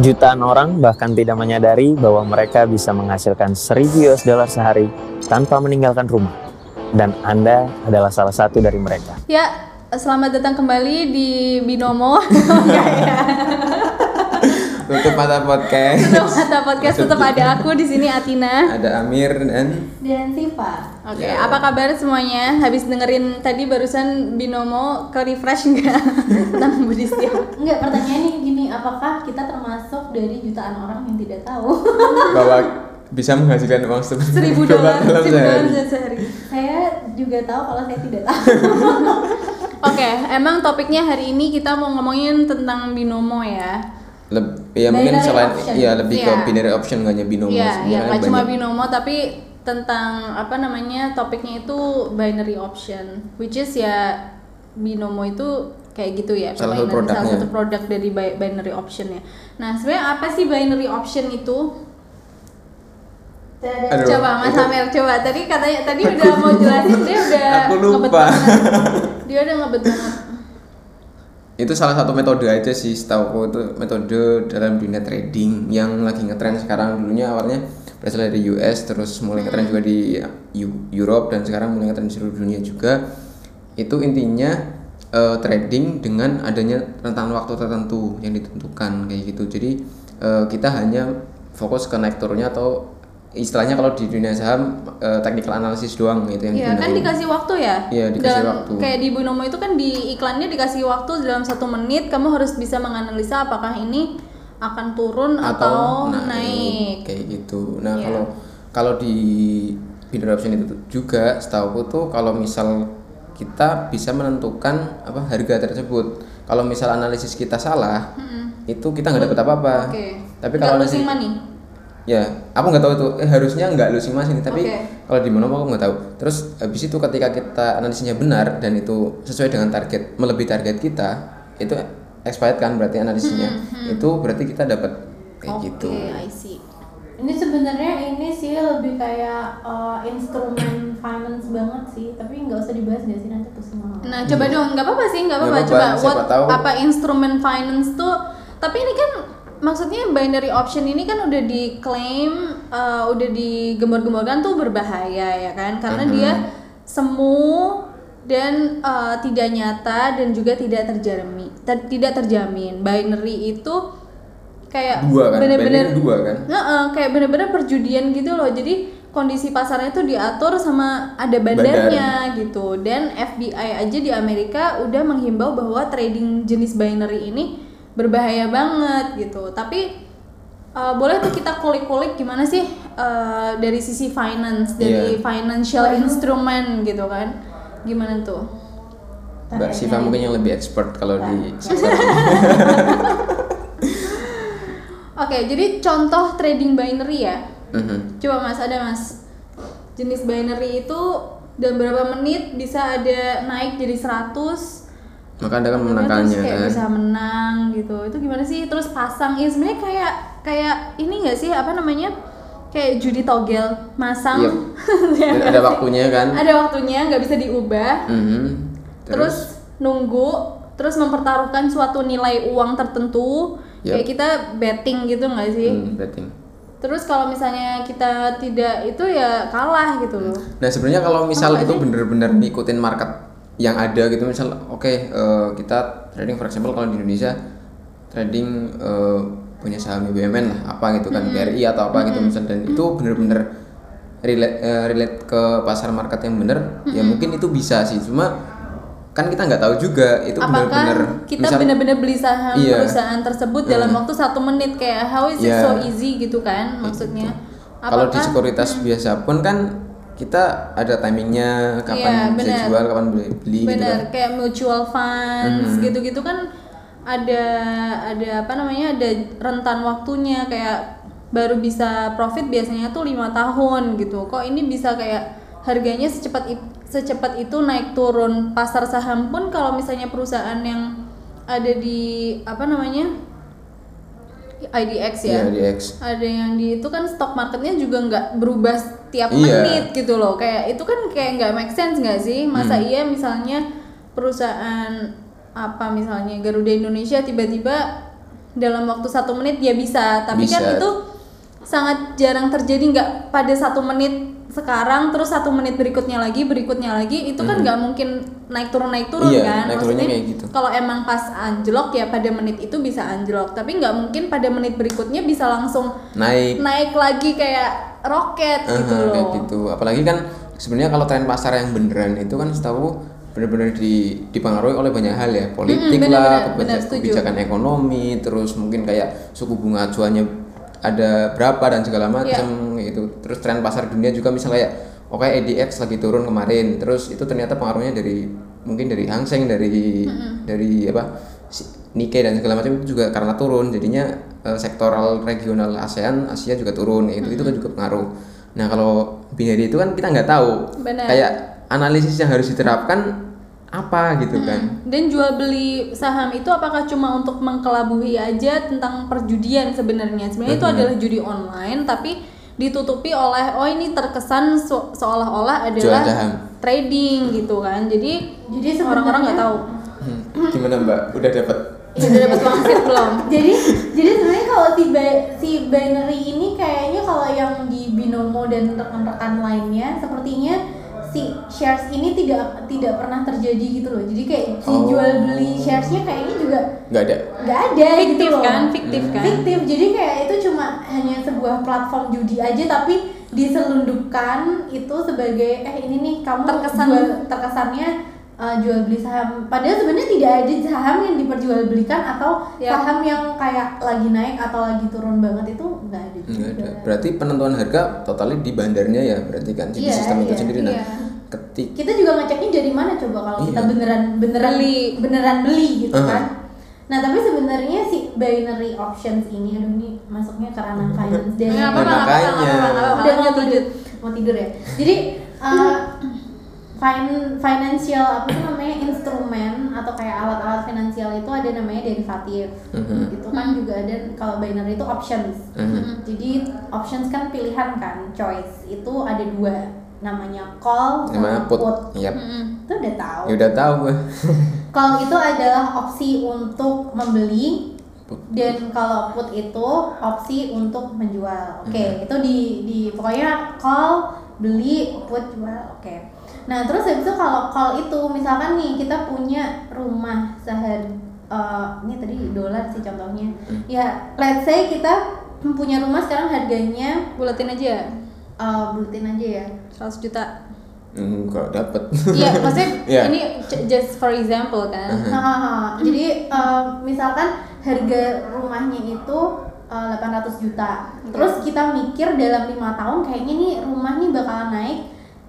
Jutaan orang bahkan tidak menyadari bahwa mereka bisa menghasilkan 1000 US dollar sehari tanpa meninggalkan rumah. Dan Anda adalah salah satu dari mereka. Ya, selamat datang kembali di Binomo. Tutup mata podcast. Tutup mata podcast tetap ada aku di sini Atina Ada Amir dan dan Siva. Oke, Ya. apa kabar semuanya? Habis dengerin tadi barusan Binomo ke refresh enggak tentang Buddhistia? Enggak, pertanyaannya gini, apakah kita termasuk dari jutaan orang yang tidak tahu? bahwa bisa menghasilkan uang Seribu dolar, seribu dolar sehari. saya juga tahu kalau saya tidak tahu. Oke, emang topiknya hari ini kita mau ngomongin tentang binomo ya. Leb- ya mungkin selain option. ya lebih Iya. ke binary option nggak hanya binomo Iya, sebenarnya ya nggak cuma binomo tapi tentang apa namanya topiknya itu binary option, which is ya binomo itu kayak gitu ya, Salah satu permainan- salah produknya. satu produk dari bi- binary option ya. Nah sebenarnya apa sih binary option itu? Aduh, coba Mas Amir, coba tadi katanya tadi udah mau jelasin dia udah Aku lupa. Dia udah ngebet banget. Itu salah satu metode aja sih setahu itu metode dalam dunia trading yang lagi ngetren sekarang. Dulunya awalnya berasal dari US terus mulai ngetren juga di Eu- Europe dan sekarang mulai ngetren di seluruh dunia juga. Itu intinya eh, trading dengan adanya rentang waktu tertentu yang ditentukan kayak gitu. Jadi eh, kita hanya fokus ke naik turunnya atau istilahnya kalau di dunia saham eh, technical analysis doang itu yang Iya kan dikasih waktu ya. Iya, dikasih Dalam- waktu. Kayak di Binomo itu kan di iklannya dikasih waktu dalam satu menit kamu harus bisa menganalisa apakah ini akan turun atau, naik. kayak gitu. Nah Iya. kalau kalau di binary option itu juga setahu tuh kalau misal kita bisa menentukan apa harga tersebut. Kalau misal analisis kita salah, itu kita nggak dapat apa-apa. Oke. Tapi kalau losing analisis- money. Ya, aku nggak tahu itu. Eh, harusnya nggak losing masing tapi Oke. kalau di Monomo aku nggak tahu. Terus habis itu ketika kita analisisnya benar dan itu sesuai dengan target, melebihi target kita, itu expired kan berarti analisisnya. Itu berarti kita dapat kayak Oke, gitu. I see. Ini sebenarnya ini sih lebih kayak uh, instrumen finance banget sih, tapi nggak usah dibahas nggak sih nanti pusing. Nah, coba dong, nggak apa-apa sih, nggak apa-apa. Coba siapa what tahu. apa instrumen finance tuh? Tapi ini kan maksudnya binary option ini kan udah diklaim, uh, udah digembor-gemborkan tuh berbahaya ya kan? Karena Mhm. dia semu dan uh, tidak nyata dan juga tidak terjamin, ter- tidak terjamin. Binary itu kayak Dua kan? bener-bener dua kan? Heeh, kayak bener-bener perjudian gitu loh. Jadi kondisi pasarnya itu diatur sama ada bandarnya gitu. Dan FBI aja di Amerika udah menghimbau bahwa trading jenis binary ini berbahaya banget gitu. Tapi uh, boleh tuh kita kulik-kulik gimana sih uh, dari sisi finance, dari Iya. financial instrument gitu kan? Gimana tuh? Mbak Siva mungkin yang lebih expert kalau di Oke, jadi contoh trading binary ya. Mhm. Coba Mas, ada Mas. Jenis binary itu dalam berapa menit bisa ada naik jadi 100 Maka Anda kan terus menangkannya kayak kan. bisa menang gitu. Itu gimana sih? Terus pasang ya sebenarnya kayak kayak ini enggak sih apa namanya? Kayak judi togel, masang. Ya Dan nggak ada sih? waktunya kan. Ada waktunya, nggak bisa diubah. Mhm. Terus, nunggu, terus mempertaruhkan suatu nilai uang tertentu. Yap. Kayak kita betting gitu nggak sih? Hmm, betting. Terus kalau misalnya kita tidak itu ya kalah gitu loh. Nah sebenarnya kalau misal Apa itu bener-bener ngikutin market yang ada gitu. Misal oke eh, kita trading for example kalau di Indonesia trading eh, punya saham BUMN lah apa gitu kan BRI atau apa gitu. Misal dan itu bener-bener relate eh, relate ke pasar market yang bener ya mungkin itu bisa sih. Cuma kan kita nggak tahu juga itu bener-bener Apakah kita benar-benar beli saham Iya. perusahaan tersebut dalam waktu satu menit? Kayak how is it Iya. so easy gitu kan maksudnya? kalau di sekuritas biasa pun kan kita ada timingnya kapan bisa benar. jual kapan beli, beli gitu kan benar kayak mutual funds Mhm. gitu-gitu kan ada ada apa namanya ada rentan waktunya kayak baru bisa profit biasanya tuh lima tahun gitu kok ini bisa kayak harganya secepat secepat itu naik turun pasar saham pun kalau misalnya perusahaan yang ada di apa namanya IDX ya Iya, IDX. ada yang di itu kan stock marketnya juga nggak berubah setiap Iya. menit gitu loh kayak itu kan kayak nggak make sense nggak sih masa Hmm. iya misalnya perusahaan apa misalnya Garuda Indonesia tiba-tiba dalam waktu satu menit ya bisa tapi kan Bisa. itu sangat jarang terjadi nggak pada satu menit sekarang terus satu menit berikutnya lagi berikutnya lagi itu kan nggak mungkin naik turun naik turun Hmm. Iya, kan? naik Maksudnya kayak gitu. kalau emang pas anjlok ya pada menit itu bisa anjlok. Tapi nggak mungkin pada menit berikutnya bisa langsung naik. naik lagi kayak roket gitu Aha, loh. kayak gitu. Apalagi kan sebenarnya kalau tren pasar yang beneran itu kan setahu benar-benar di, dipengaruhi oleh banyak hal ya. Politik Mm-mm, bener, lah bener, kebijakan, bener, kebijakan ekonomi terus mungkin kayak suku bunga acuannya ada berapa dan segala macam Iya. gitu. Terus tren pasar dunia juga misalnya kayak oke EDX lagi turun kemarin. Terus itu ternyata pengaruhnya dari mungkin dari Hang Seng dari dari apa Nikkei dan segala macam itu juga karena turun. Jadinya eh, sektoral regional ASEAN Asia juga turun itu itu kan juga pengaruh. Nah kalau binary itu kan kita nggak tahu. Benar. kayak analisis yang harus diterapkan apa gitu kan Dan jual beli saham itu apakah cuma untuk mengkelabui aja tentang perjudian sebenarnya? Sebenarnya itu adalah judi online tapi ditutupi oleh oh ini terkesan se- seolah-olah adalah trading gitu kan. Jadi Jadi orang-orang nggak tahu. Hmm, gimana mbak udah dapat Ya udah dapat wangsit belum? jadi jadi sebenarnya kalau si bi- si binary ini kayaknya kalau yang di binomo dan rekan-rekan lainnya sepertinya si shares ini tidak tidak pernah terjadi gitu loh jadi kayak si Oh. jual beli sharesnya kayaknya juga nggak ada nggak ada gitu Fiktif loh kan? Fiktif kan? fiktif jadi kayak itu cuma hanya sebuah platform judi aja tapi diselundupkan itu sebagai eh ini nih kamu Terkesan- jual terkesannya uh, jual beli saham padahal sebenarnya tidak ada saham yang diperjualbelikan atau Ya. saham yang kayak lagi naik atau lagi turun banget itu nggak ada juga nggak ada berarti penentuan harga totalnya di bandarnya ya berarti kan di Iya, sistem itu iya, sendiri nah iya. Ketik kita juga ngeceknya dari mana coba kalau kita Iya. beneran beneran Beli. beneran beli gitu Uh-huh. kan nah tapi sebenarnya si binary options ini aduh ini masuknya ke ranah finance dan Nggak apa-apa, Nah, udah mau tidur mau tidur ya jadi uh, fin- financial apa tuh namanya instrumen atau kayak alat-alat finansial itu ada namanya derivatif Mhm. itu kan juga ada kalau binary itu options Mhm. jadi options kan pilihan kan choice itu ada dua namanya call namanya sama put put Yap. Mm-mm. itu udah tahu ya udah tahu gue call itu adalah opsi untuk membeli Put. dan kalau put itu opsi untuk menjual. Oke, Hmm. itu di di pokoknya call, beli, put, jual. Oke. Nah, terus habis itu kalau call itu misalkan nih kita punya rumah sehari eh, ini tadi dolar sih contohnya. Hmm. Ya, let's say kita punya rumah sekarang harganya Bulatin aja eh bulutin aja ya. 100 juta. enggak dapat Iya, maksudnya Iya. ini just for example kan. Hahaha. Jadi eh, misalkan harga rumahnya itu eh, 800 juta. Terus kita mikir dalam lima tahun kayaknya nih rumah nih bakal naik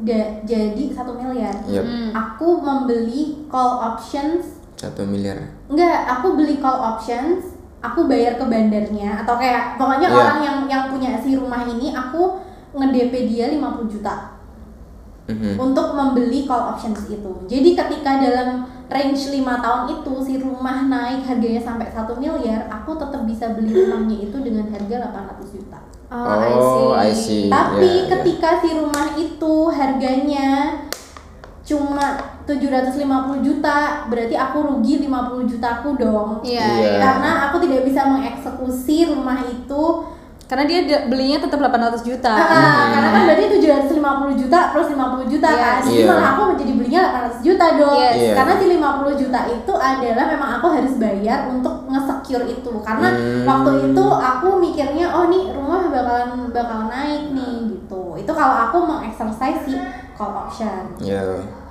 da- jadi satu miliar. Yap. Hmm. Aku membeli call options. satu miliar Enggak, aku beli call options. Aku bayar ke bandarnya atau kayak pokoknya Iya. orang yang yang punya si rumah ini aku nge-DP dia 50 juta Mhm. untuk membeli call options itu. Jadi ketika dalam range 5 tahun itu si rumah naik harganya sampai 1 miliar, aku tetap bisa beli rumahnya itu dengan harga 800 juta. Oh, I see. Tapi Ya, ya. ketika si rumah itu harganya cuma 750 juta, berarti aku rugi 50 jutaku dong. Iya, iya. Karena aku tidak bisa mengeksekusi rumah itu Karena dia belinya tetap 800 juta. Ah, karena kan berarti 750 juta plus 50 juta kan. Yes. Jadi Iya. malah aku jadi belinya 800 juta dong. Yes. Iya. Karena si 50 juta itu adalah memang aku harus bayar untuk nge-secure itu. Karena Hmm. waktu itu aku mikirnya oh nih rumah bakalan bakal naik nih gitu. Itu kalau aku mengexercise si call option. ya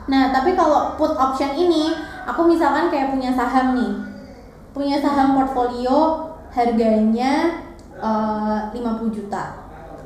Nah, tapi kalau put option ini, aku misalkan kayak punya saham nih. Punya saham portfolio harganya eh, 50 juta.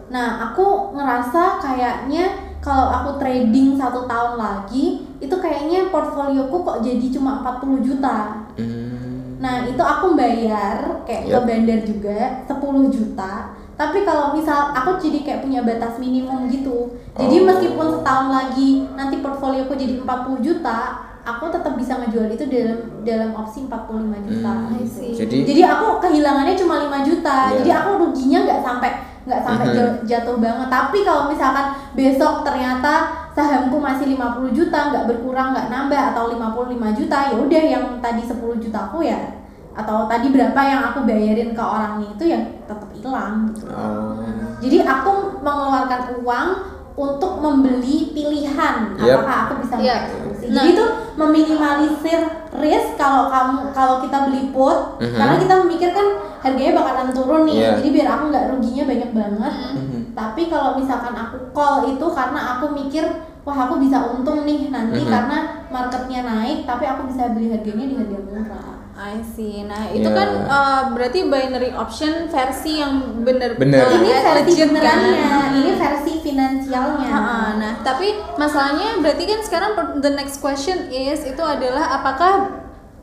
Nah, aku ngerasa kayaknya kalau aku trading satu tahun lagi, itu kayaknya portfolioku kok jadi cuma 40 juta. Hmm. Nah, itu aku bayar kayak ke Yap. bandar juga 10 juta. Tapi kalau misal aku jadi kayak punya batas minimum gitu. Jadi Oh. meskipun setahun lagi nanti portfolioku jadi 40 juta, aku tetap bisa ngejual itu dalam dalam opsi 45 juta. Hmm. See. jadi Jadi aku kehilangannya cuma 5 juta. Iya. Jadi aku ruginya nggak sampai nggak sampai Mhm. jauh- jatuh banget. Tapi kalau misalkan besok ternyata sahamku masih 50 juta, nggak berkurang, nggak nambah atau 55 juta, ya udah yang tadi 10 juta aku ya atau tadi berapa yang aku bayarin ke orangnya itu ya tetap hilang gitu. Oh. Jadi aku mengeluarkan uang untuk membeli pilihan Yep. apakah aku bisa Iya. mengeksekusi. Nah. Jadi itu meminimalisir risk kalau kamu kalau kita beli put Mhm. karena kita memikirkan harganya bakalan turun nih. Iya. Jadi biar aku nggak ruginya banyak banget. Mhm. Tapi kalau misalkan aku call itu karena aku mikir wah aku bisa untung nih nanti Mhm. karena marketnya naik tapi aku bisa beli harganya di harga murah. I see. Nah, itu Ya. kan uh, berarti binary option versi yang bener Bener. uh, ini versi legit benerannya, kan? ini versi finansialnya. Ha-ha, Nah, tapi masalahnya berarti kan sekarang the next question is itu adalah apakah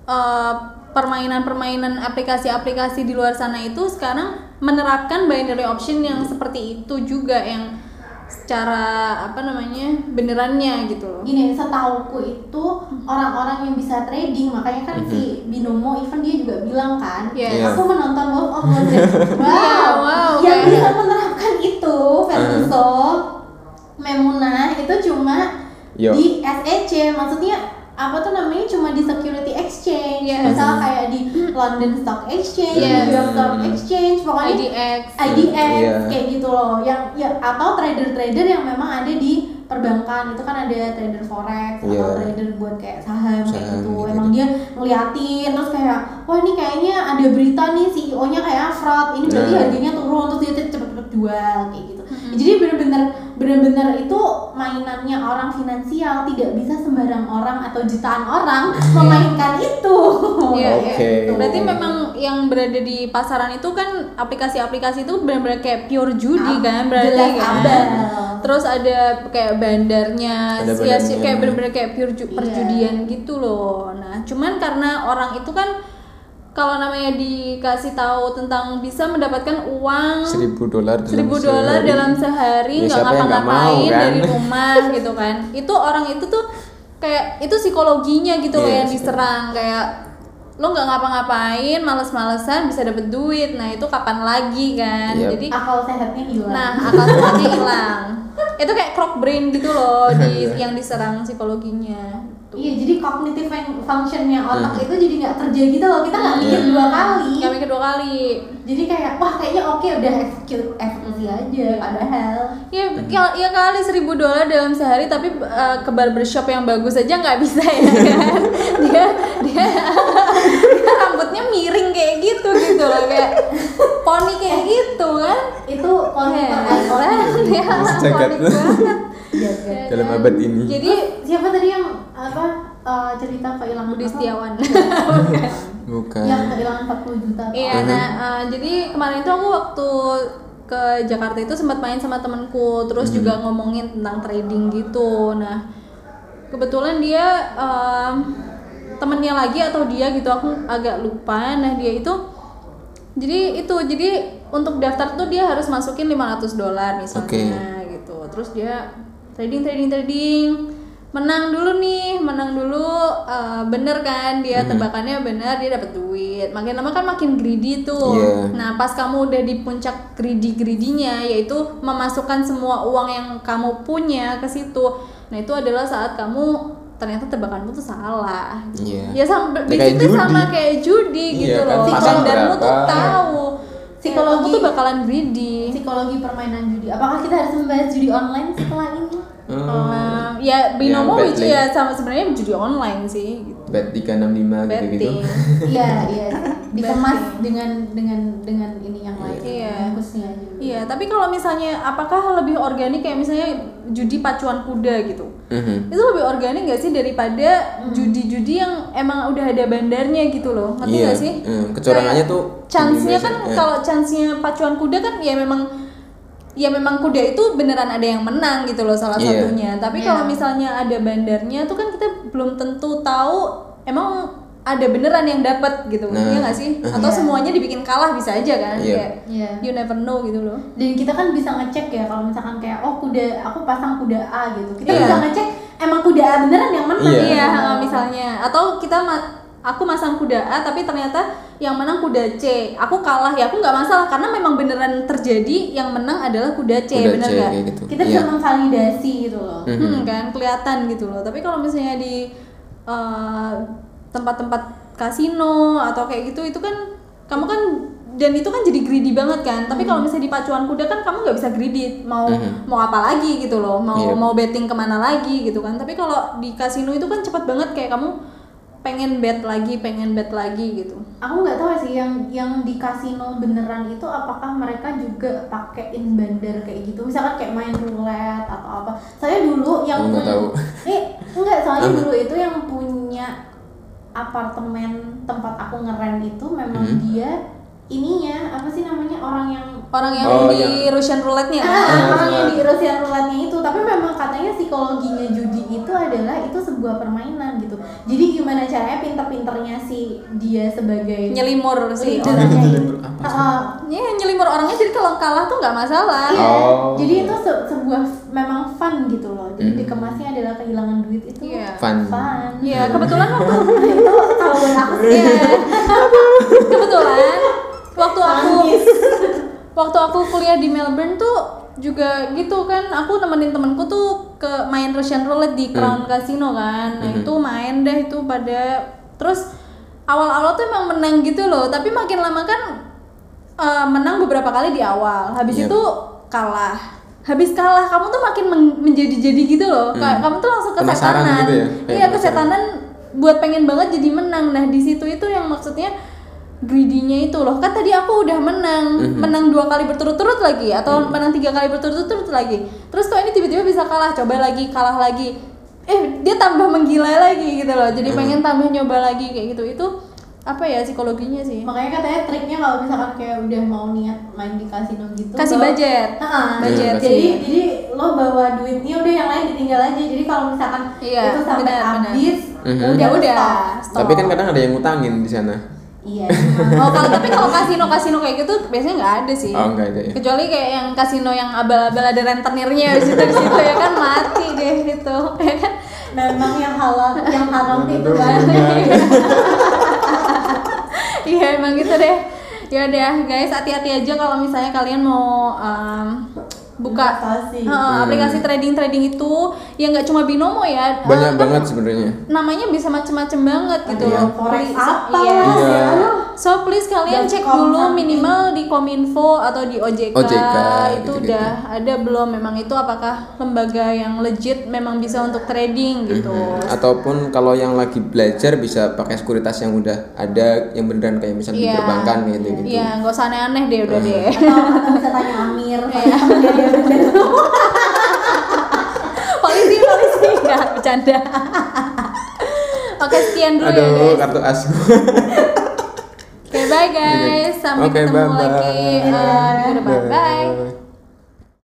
uh, permainan-permainan aplikasi-aplikasi di luar sana itu sekarang menerapkan binary option yang seperti itu juga yang secara apa namanya benerannya gitu loh. Gini, setauku itu orang-orang yang bisa trading, makanya kan si Binomo even dia juga bilang kan, Yes. Iya. aku menonton Wolf of Wall Street. Wow, Iya, wow, yang kayak- bisa menerapkan itu Verso, Memuna itu cuma Yo. di SEC, maksudnya apa tuh namanya cuma di Security Exchange, Yes. misal kayak di London Stock Exchange, Yes. New York Stock Exchange, pokoknya IDX. IDX Iya. kayak gitu loh yang ya atau trader-trader yang memang ada di perbankan itu kan ada trader forex atau Iya. trader buat kayak saham, kayak Saham, gitu gitu. emang dia ngeliatin terus kayak wah ini kayaknya ada berita nih CEO-nya kayak fraud ini berarti Nah. harganya turun terus dia cepet-cepet jual kayak gitu jadi bener-bener bener-bener itu mainannya orang finansial tidak bisa sembarang orang atau jutaan orang memainkan itu Iya, Oke. iya. Berarti memang yang berada di pasaran itu kan aplikasi-aplikasi itu benar-benar kayak pure judi Ah, kan berarti jelas kan. abal. Terus ada kayak bandarnya, Ada ya, kayak benar-benar kayak pure ju- Iya. perjudian gitu loh. Nah, cuman karena orang itu kan kalau namanya dikasih tahu tentang bisa mendapatkan uang seribu dolar seribu dolar dalam sehari Ya, nggak ngapa-ngapain mau, kan? dari rumah gitu kan. Itu orang itu tuh kayak itu psikologinya gitu loh Iya, yang sih. diserang. Kayak lo nggak ngapa-ngapain males-malesan bisa dapet duit. Nah itu kapan lagi kan? Yep. jadi akal sehatnya hilang. Nah akal sehatnya hilang itu kayak crock brain gitu loh di Iya. yang diserang psikologinya Iya, jadi cognitive fun- functionnya otak Hmm. itu jadi nggak kerja gitu loh. Kita nggak mikir Iya. dua kali. nggak mikir dua kali Jadi kayak wah kayaknya oke udah execute eksekusi aja. Padahal Ya, ya, ya kali seribu dolar dalam sehari tapi eh, ke barbershop yang bagus aja nggak bisa ya kan dia dia kayak gitu gitu loh kayak poni kayak gitu kan. Itu konsep Heran, ya Jagat. ponik banget. Jagat. dalam abad ini. Jadi Siapa tadi yang apa eh, cerita kehilangan Budi? Setiawan. Bukan. Yang kehilangan 40 juta. Iya, nah eh, jadi kemarin tuh aku waktu ke Jakarta itu sempat main sama temenku, terus juga ngomongin tentang trading gitu. Nah, kebetulan dia em, temennya lagi atau dia gitu, aku agak lupa. Nah dia itu, jadi itu jadi untuk daftar tuh dia harus masukin 500 dolar misalnya gitu. Terus dia trading trading trading. Menang dulu nih menang dulu eh, bener kan? Dia tebakannya bener dia dapat duit. Makin lama kan makin greedy tuh. Iya. nah pas kamu udah di puncak greedy greedinya yaitu memasukkan semua uang yang kamu punya ke situ. Nah itu adalah saat kamu ternyata tebakanmu tuh salah Iya. ya sama Ya, kayak sama kayak judi Iya, gitu kan, loh pasang bandarmu tuh tahu Psikologi. kamu tuh bakalan greedy Psikologi permainan judi. Apakah kita harus membahas judi online setelah ini? Hmm, Um, ya binomo itu link. ya sama sebenarnya judi online sih gitu. bet 365 gitu gitu betting Iya, iya. Dikemas dengan dengan dengan ini yang lain. Iya. Aja. iya tapi kalau misalnya apakah lebih organik kayak misalnya judi pacuan kuda gitu Mhm. itu lebih organik gak sih daripada judi-judi yang emang udah ada bandarnya gitu loh ngerti Iya, gak sih hmm, kecurangannya Kayak tuh chance-nya kan iya. kalau chance-nya pacuan kuda kan ya memang ya memang kuda itu beneran ada yang menang gitu loh salah Iya. satunya tapi Iya. kalau misalnya ada bandarnya tuh kan kita belum tentu tahu emang ada beneran yang dapat gitu Nah. ya nggak sih atau Iya. semuanya dibikin kalah bisa aja kan Iya. kayak Iya. you never know gitu loh Dan kita kan bisa ngecek ya kalau misalkan kayak oh kuda aku pasang kuda A gitu. Kita Iya. bisa ngecek emang kuda A beneran yang menang. Iya. iya ha, misalnya atau kita aku masang kuda A tapi ternyata yang menang kuda C aku kalah ya aku nggak masalah karena memang beneran terjadi yang menang adalah kuda C Kuda bener nggak kayak gitu. Kita bisa memvalidasi gitu loh. Mhm. Hmm, kan kelihatan gitu loh. Tapi kalau misalnya di eh, tempat-tempat kasino atau kayak gitu itu kan kamu kan dan itu kan jadi greedy banget kan tapi kalau misalnya di pacuan kuda kan kamu nggak bisa greedy mau Mhm. mau apa lagi gitu loh mau Iya. mau betting ke mana lagi gitu kan tapi kalau di kasino itu kan cepet banget kayak kamu pengen bet lagi pengen bet lagi gitu aku nggak tahu sih yang yang di kasino beneran itu apakah mereka juga pakein bandar kayak gitu misalkan kayak main roulette atau apa saya dulu yang nggak punya- tahu. eh enggak soalnya dulu itu yang punya apartemen tempat aku ngeren itu memang Mhm. dia ininya apa sih namanya orang yang orang yang Oh, di yang- Russian roulette-nya? Ah, Ah, orang yang di Russian roulette-nya itu tapi memang katanya psikologinya judi itu adalah itu sebuah permainan gitu jadi gimana caranya pinter-pinternya si dia sebagai nyelimur sih leadernya orangnya Nyelimur Ah, ya nyelimur orangnya jadi kalau kalah tuh nggak masalah Iya, Oh. jadi itu se- sebuah memang fun gitu loh. Jadi Mhm. dikemasnya adalah kehilangan duit itu Iya. Fun. fun. Iya, kebetulan waktu itu kalau buat aku Iya. kebetulan waktu aku waktu aku kuliah di Melbourne tuh juga gitu kan aku nemenin temenku tuh ke main Russian roulette di Crown Casino kan nah Mhm. itu main deh itu pada terus awal-awal tuh emang menang gitu loh tapi makin lama kan eh, menang beberapa kali di awal habis Yep. itu kalah habis kalah kamu tuh makin men- menjadi-jadi gitu loh Kayak Hmm. kamu tuh langsung kesetanan gitu ya? Iya kesetanan buat pengen banget jadi menang nah di situ itu yang maksudnya greedy-nya itu loh. Kan tadi aku udah menang. Mhm. menang dua kali berturut-turut lagi atau menang tiga kali berturut-turut lagi. Terus kok ini tiba-tiba bisa kalah? Coba lagi kalah lagi. Eh dia tambah menggila lagi gitu loh. Jadi Mhm. pengen tambah nyoba lagi kayak gitu. Itu apa ya psikologinya sih? Makanya katanya triknya kalau misalkan kayak udah mau niat main di kasino gitu kasih bawa- budget. Ah, budget. jadi jadi lo bawa duitnya udah yang lain ditinggal aja. Jadi kalau misalkan Iya, itu sampai benar, habis Mhm. udah udah stop. Tapi kan kadang ada yang ngutangin di sana. Iya. oh kalau tapi kalau kasino kasino kayak gitu biasanya nggak ada sih Oh, nggak ada ya? kecuali kayak yang kasino yang abal-abal ada rentenirnya di situ di situ ya kan mati deh itu ya kan Memang yang halal, yang haram itu kan. iya emang gitu deh ya udah guys hati-hati aja kalau misalnya kalian mau um, buka Investasi. Heeh, Hmm. aplikasi trading trading itu ya nggak cuma binomo ya Banyak kan banget sebenarnya. namanya bisa macem-macem banget gitu yang forex apa iya. Iya. ya. So please kalian cek dulu minimal di Kominfo atau di OJK, OJK, itu gitu-gitu. udah ada belum memang itu apakah lembaga yang legit memang bisa untuk trading gitu. Mhm. Ataupun kalau yang lagi belajar bisa pakai sekuritas yang udah ada yang beneran kayak misalnya di Iya. perbankan gitu gitu. Iya, nggak usah aneh-aneh deh udah deh. Atau, atau bisa tanya Amir. Polisi polisi nggak bercanda. Oke sekian dulu ya Aduh, guys. kartu as. Oke bye guys, sampai Oke, ketemu bye-bye. lagi uh, di minggu depan. Bye. Bye.